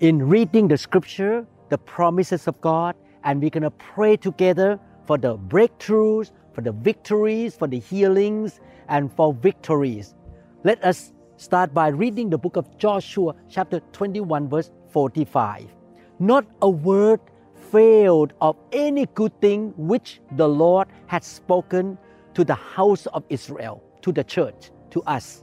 in reading the scripture, the promises of God, and we're going to pray together for the breakthroughs, for the victories, for the healings, and for victories. Let us start by reading the book of Joshua, chapter 21, verse 45. Not a word failed of any good thing which the Lord had spoken to the house of Israel, to the church, to us.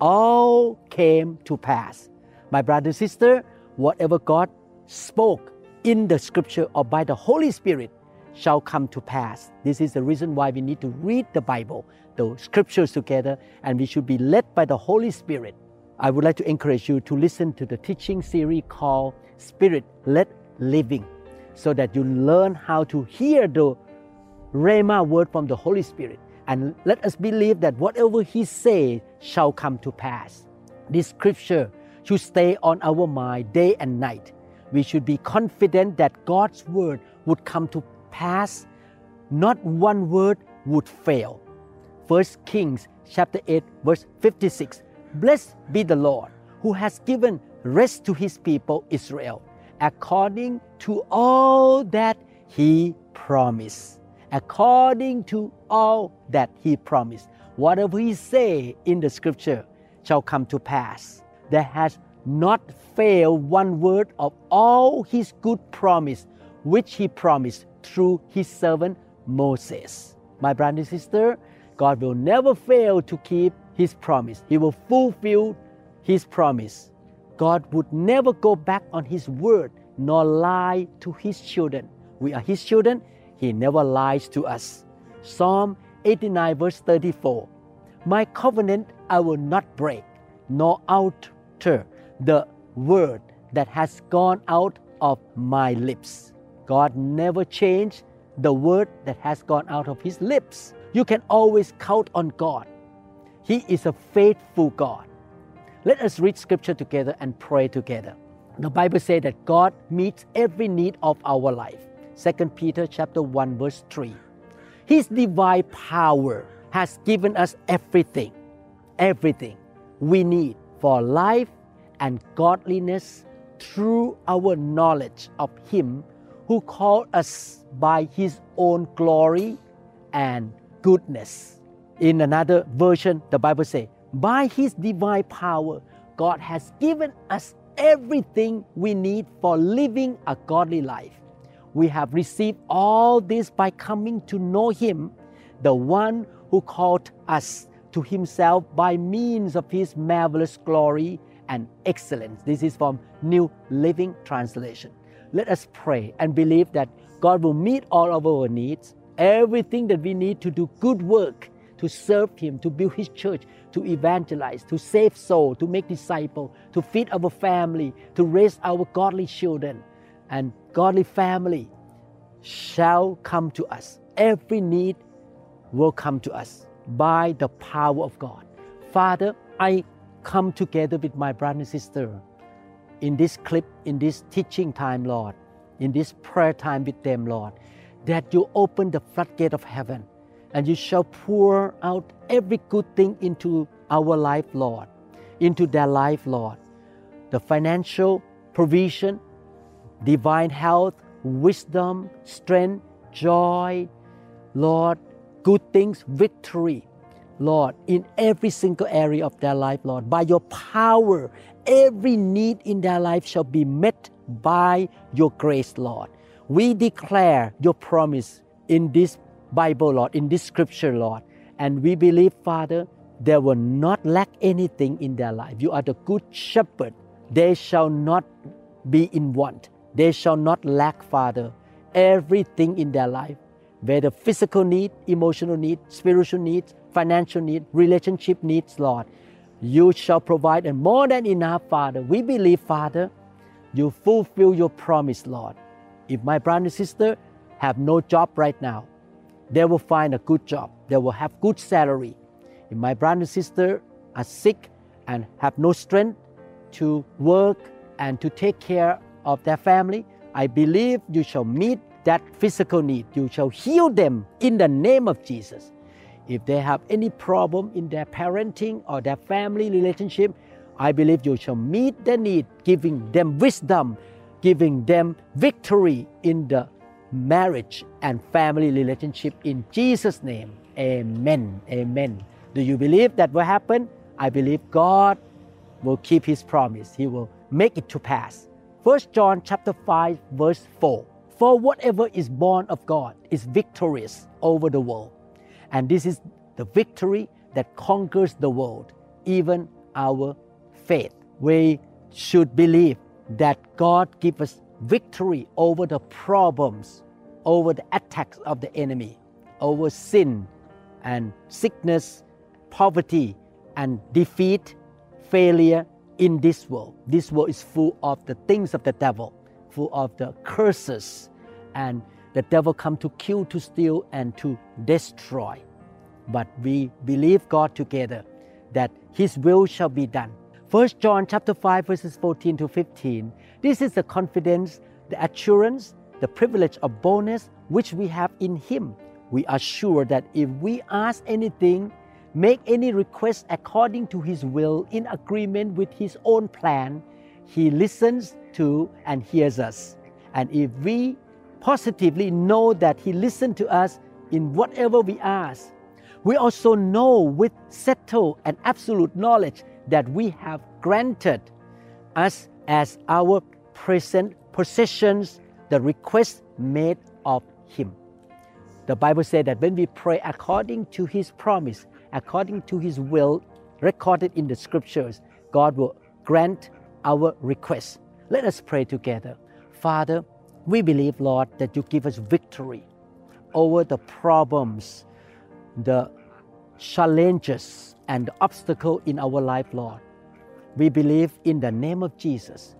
All came to pass. My brother and sister, whatever God spoke in the scripture or by the Holy Spirit shall come to pass. This is the reason why we need to read the Bible, the scriptures together, and we should be led by the Holy Spirit. I would like to encourage you to listen to the teaching series called Spirit led Living so that you learn how to hear the Rhema word from the Holy Spirit. And let us believe that whatever He says shall come to pass. This scripture should stay on our mind day and night. We should be confident that God's word would come to pass. Not one word would fail. 1 Kings chapter 8 verse 56. Blessed be the Lord who has given rest to his people Israel according to all that he promised. According to all that he promised. Whatever he say in the scripture shall come to pass. There has not failed one word of all his good promise which he promised through his servant Moses. My brother and sister, God will never fail to keep his promise. He will fulfill his promise. God would never go back on his word nor lie to his children. We are his children. He never lies to us. Psalm 89 verse 34. My covenant I will not break, nor alter the word that has gone out of my lips. God never changed the word that has gone out of his lips. You can always count on God. He is a faithful God. Let us read scripture together and pray together. The Bible says that God meets every need of our life. 2 Peter chapter 1 verse 3. His divine power has given us everything, everything we need for life and godliness through our knowledge of Him who called us by His own glory and goodness. In another version, the Bible says, by His divine power, God has given us everything we need for living a godly life. We have received all this by coming to know Him, the one who called us to Himself by means of His marvelous glory and excellence. This is from New Living Translation. Let us pray and believe that God will meet all of our needs, everything that we need to do good work, to serve Him, to build His church, to evangelize, to save souls, to make disciples, to feed our family, to raise our godly children. And godly family shall come to us. Every need will come to us by the power of God. Father, I come together with my brother and sister in this clip, in this teaching time, Lord, in this prayer time with them, Lord, that you open the floodgate of heaven and you shall pour out every good thing into our life, Lord, into their life, Lord. The financial provision, divine health, wisdom, strength, joy, Lord, good things, victory, Lord, in every single area of their life, Lord. By your power, every need in their life shall be met by your grace, Lord. We declare your promise in this Bible, Lord, in this scripture, Lord. And we believe, Father, they will not lack anything in their life. You are the good shepherd. They shall not be in want. They shall not lack, Father, everything in their life, whether physical need, emotional need, spiritual needs, financial need, relationship needs, Lord. You shall provide and more than enough, Father. We believe, Father, you fulfill your promise, Lord. If my brother and sister have no job right now, they will find a good job. They will have good salary. If my brother and sister are sick and have no strength to work and to take care of their family, I believe you shall meet that physical need. You shall heal them in the name of Jesus. If they have any problem in their parenting or their family relationship, I believe you shall meet their need, giving them wisdom, giving them victory in the marriage and family relationship in Jesus' name. Amen. Amen. Do you believe that will happen? I believe God will keep his promise. He will make it to pass. 1 John chapter 5 verse 4. For whatever is born of God is victorious over the world. And this is the victory that conquers the world, even our faith. We should believe that God gives us victory over the problems, over the attacks of the enemy, over sin and sickness, poverty, and defeat, failure in this world. This world is full of the things of the devil, full of the curses, and the devil come to kill, to steal, and to destroy. But we believe God together that His will shall be done. 1 John chapter 5 verses 14 to 15. This is the confidence, the assurance, the privilege of bonus which we have in Him. We are sure that if we ask anything, make any request according to His will in agreement with His own plan, He listens to and hears us. And if we positively know that He listens to us in whatever we ask. We also know with settled and absolute knowledge that we have granted us as our present possessions the request made of Him. The Bible said that when we pray according to His promise, according to His will, recorded in the scriptures, God will grant our request. Let us pray together. Father, we believe, Lord, that you give us victory over the problems, the challenges, and the obstacle in our life, Lord. We believe in the name of Jesus.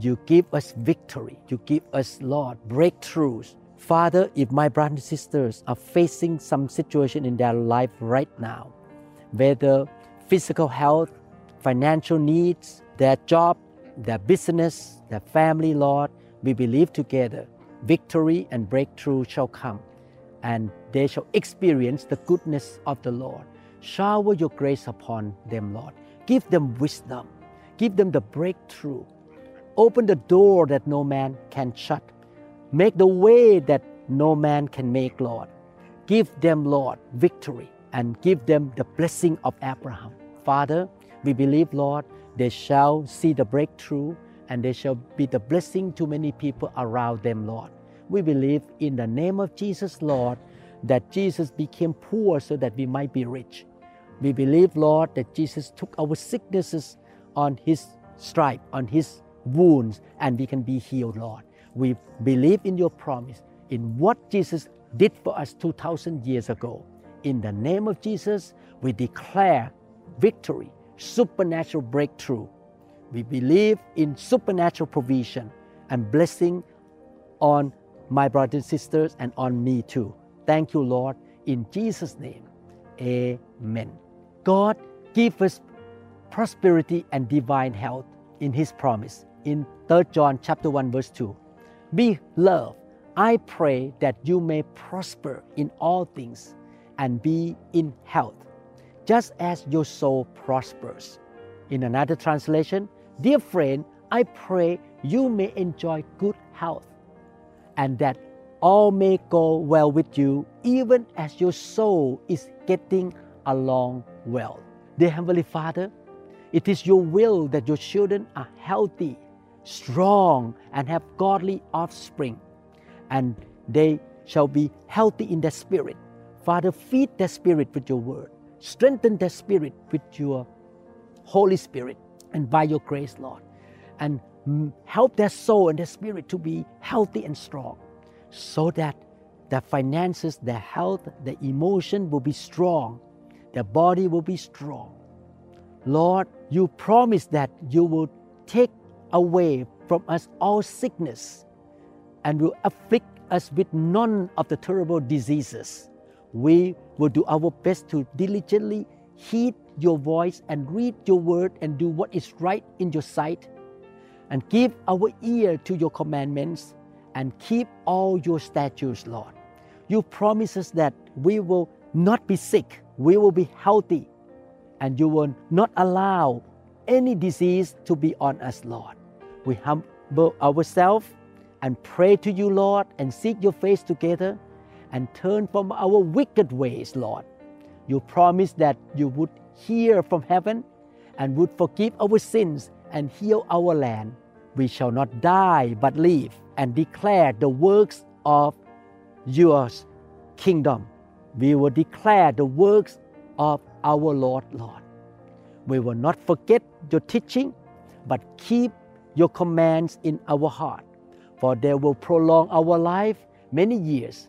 You give us victory. You give us, Lord, breakthroughs. Father, if my brothers and sisters are facing some situation in their life right now, whether physical health, financial needs, their job, their business, their family, Lord, we believe together, victory and breakthrough shall come, and they shall experience the goodness of the Lord. Shower your grace upon them, Lord. Give them wisdom. Give them the breakthrough. Open the door that no man can shut. Make the way that no man can make, Lord. Give them, Lord, victory and give them the blessing of Abraham. Father, we believe, Lord, they shall see the breakthrough and they shall be the blessing to many people around them, Lord. We believe in the name of Jesus, Lord, that Jesus became poor so that we might be rich. We believe, Lord, that Jesus took our sicknesses on his stripe, on his wounds, and we can be healed, Lord. We believe in your promise, in what Jesus did for us 2,000 years ago. In the name of Jesus, we declare victory, supernatural breakthrough, we believe in supernatural provision and blessing on my brothers and sisters and on me too. Thank you, Lord. In Jesus' name, amen. God give us prosperity and divine health in His promise in 3 John chapter 1 verse 2. Be Beloved, I pray that you may prosper in all things and be in health, just as your soul prospers. In another translation, Dear friend, I pray you may enjoy good health and that all may go well with you, even as your soul is getting along well. Dear Heavenly Father, it is your will that your children are healthy, strong, and have godly offspring, and they shall be healthy in their spirit. Father, feed their spirit with your word, strengthen their spirit with your Holy Spirit and by your grace, Lord, and help their soul and their spirit to be healthy and strong so that their finances, their health, their emotion will be strong, their body will be strong. Lord, you promise that you will take away from us all sickness and will afflict us with none of the terrible diseases. We will do our best to diligently heed your voice and read your word and do what is right in your sight, and give our ear to your commandments and keep all your statutes, Lord. You promise us that we will not be sick, we will be healthy, and you will not allow any disease to be on us, Lord. We humble ourselves and pray to you, Lord, and seek your face together and turn from our wicked ways, Lord. You promised that you would hear from heaven and would forgive our sins and heal our land. We shall not die but live and declare the works of your kingdom. We will declare the works of our Lord, Lord. We will not forget your teaching, but keep your commands in our heart, for they will prolong our life many years.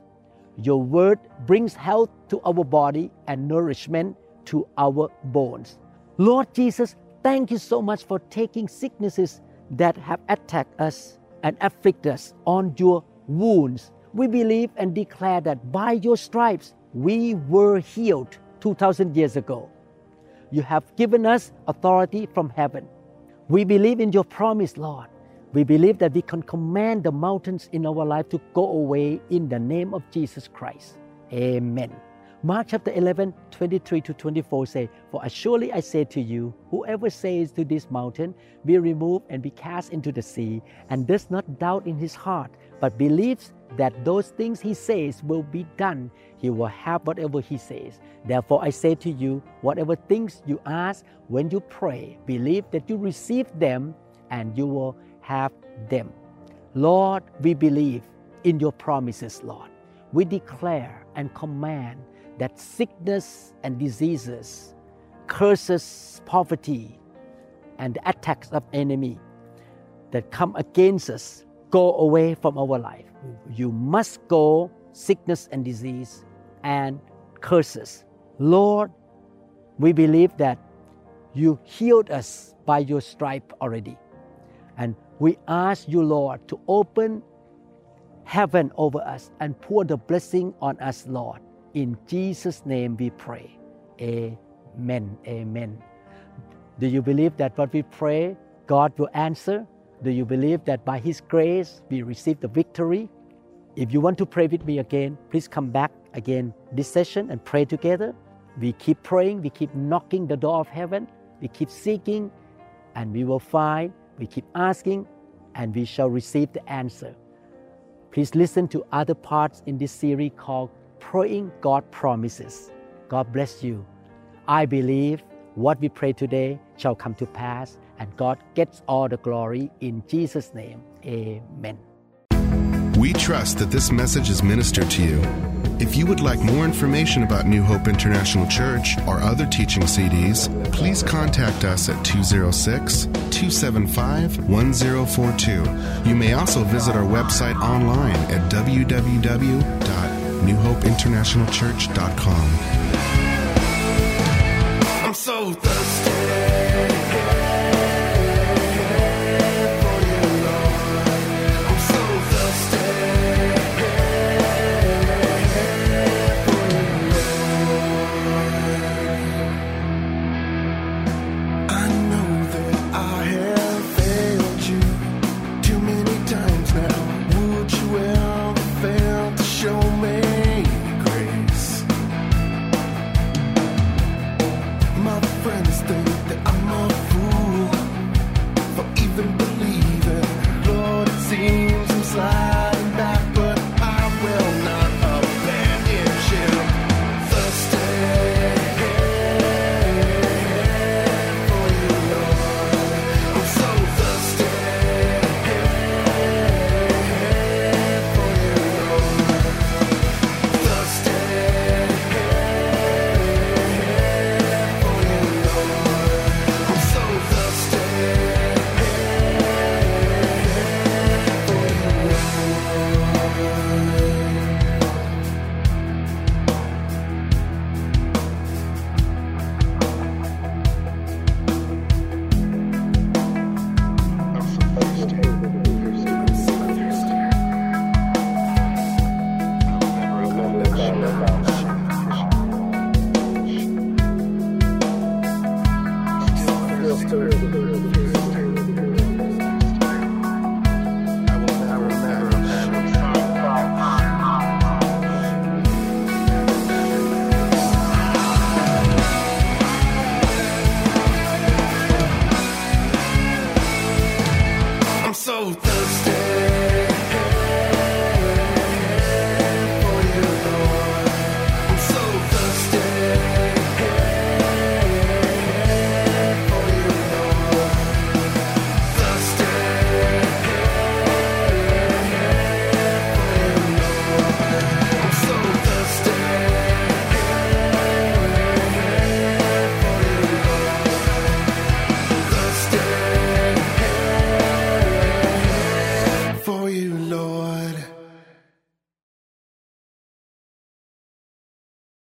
Your word brings health to our body and nourishment to our bones. Lord Jesus, thank you so much for taking sicknesses that have attacked us and afflict us on your wounds. We believe and declare that by your stripes we were healed 2,000 years ago. You have given us authority from heaven. We believe in your promise, Lord. We believe that we can command the mountains in our life to go away in the name of Jesus Christ. Amen. Mark chapter 11, 23 to 24 say, For surely I say to you, whoever says to this mountain, Be removed and be cast into the sea, and does not doubt in his heart, but believes that those things he says will be done, he will have whatever he says. Therefore, I say to you, whatever things you ask when you pray, believe that you receive them and you will have them. Lord, we believe in your promises, Lord. We declare and command that sickness and diseases, curses, poverty, and attacks of enemy that come against us go away from our life. You must go sickness and disease and curses. Lord, we believe that you healed us by your stripe already. And we ask you, Lord, to open heaven over us and pour the blessing on us, Lord. In Jesus' name we pray. Amen. Amen. Do you believe that what we pray, God will answer? Do you believe that by His grace we receive the victory? If you want to pray with me again, please come back again this session and pray together. We keep praying, we keep knocking the door of heaven, we keep seeking, and we will find, we keep asking, and we shall receive the answer. Please listen to other parts in this series called Praying God Promises. God bless you. I believe what we pray today shall come to pass, and God gets all the glory in Jesus' name. Amen. We trust that this message is ministered to you. If you would like more information about New Hope International Church or other teaching CDs, please contact us at 206 275 1042. You may also visit our website online at www.newhopeinternationalchurch.com. I'm so. through.